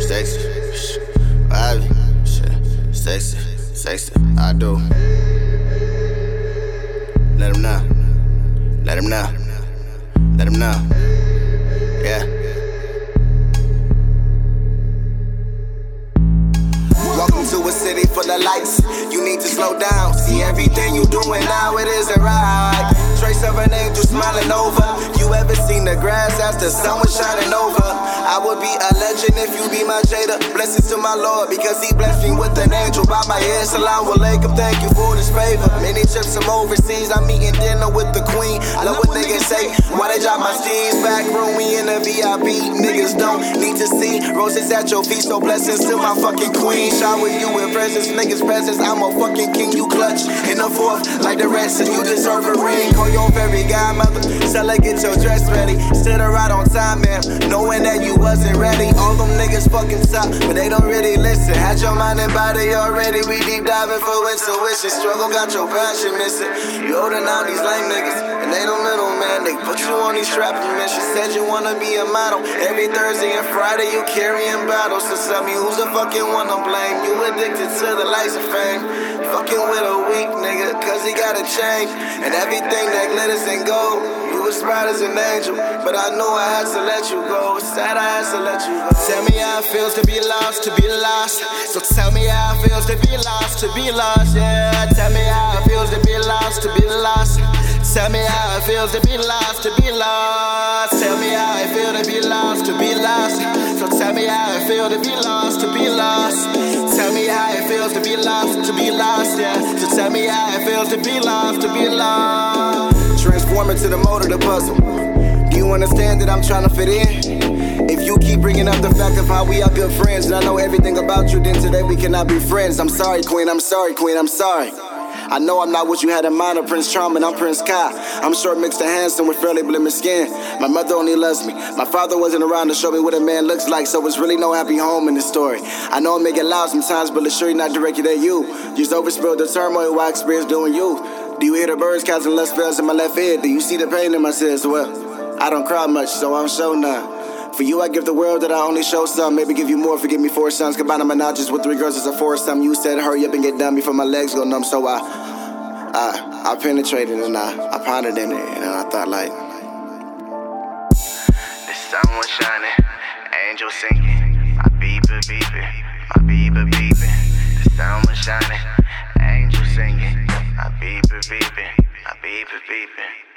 sexy, Ivy, shit, sexy, sexy, I do. Let him know, let him know, let him know, yeah. Welcome to a city full of lights. You need to slow down. See everything you doing now, it isn't right. Trace of an angel smiling over. You ever seen the grass after sun was shining over? I would be a legend if you be my Jada. Blessings to my Lord because he blessed me with an angel by my head. Salam alaikum, thank you for this favor. Many trips from overseas, I'm eating dinner with the queen. I love what niggas say. Why they drop my steeds back room? We in the VIP. Niggas don't need to see roses at your feet. So blessings to my fucking queen. Shower with you with presents, niggas presents. I'm a fucking king. You clutch in the fourth like the rest, and you deserve a ring. Call your very godmother. Tell her get your dress ready. Sit her right on time, man. Knowing that you wasn't ready. All them niggas fucking top, but they don't really listen. Had your mind and body already. We deep diving for intuition. Struggle got your passion missing. You holding out these lame niggas, and they don't middle man. They put you on these trapping missions. Said you wanna be a model. Every Thursday and Friday you carrying bottles. So tell me who's the fucking one to blame? You addicted to the lights of fame. Fucking with a weak nigga, cause he got a chain. And everything that glitters and gold. You was bright as an angel, but I knew I had to let you go. Sad I had to let you go. Tell me how it feels to be lost, to be lost. So tell me how it feels to be lost, to be lost. Yeah, tell me how it feels to be lost, to be lost. Tell me how it feels to be lost, to be lost. Tell me how it feels to be lost, to be lost. So tell me how it feels to be lost, to be lost. Tell me how it feels to be lost, to be lost. Yeah. So tell me how it feels to be lost, to be lost. Transform into the mode of the puzzle. Do you understand that I'm trying to fit in? If you keep bringing up the fact of how we are good friends, and I know everything about you, then today we cannot be friends. I'm sorry, Queen. I'm sorry, Queen. I'm sorry. I know I'm not what you had in mind of Prince Charming, I'm Prince Kyy. I'm short, mixed, and handsome with fairly blemished skin. My mother only loves me. My father wasn't around to show me what a man looks like, so it's really no happy home in this story. I know I make it loud sometimes, but it's sure not directed at you. Just overspilled the turmoil I experienced doing you. Do you hear the birds casting less spells in my left ear? Do you see the pain in my tears? Well, I don't cry much, so I don't show none. For you, I give the world that I only show some. Maybe give you more, forgive me four sons. Combine them not with three girls as a foursome. You said hurry up and get done before my legs go numb. So I, I, I penetrated and I, I pondered in it, and I thought like, The sun was shining, angels singing, my beeper beeping, my beeper beeping. The sun was shining, angels singing, my beeper beeping, my beeper beeping.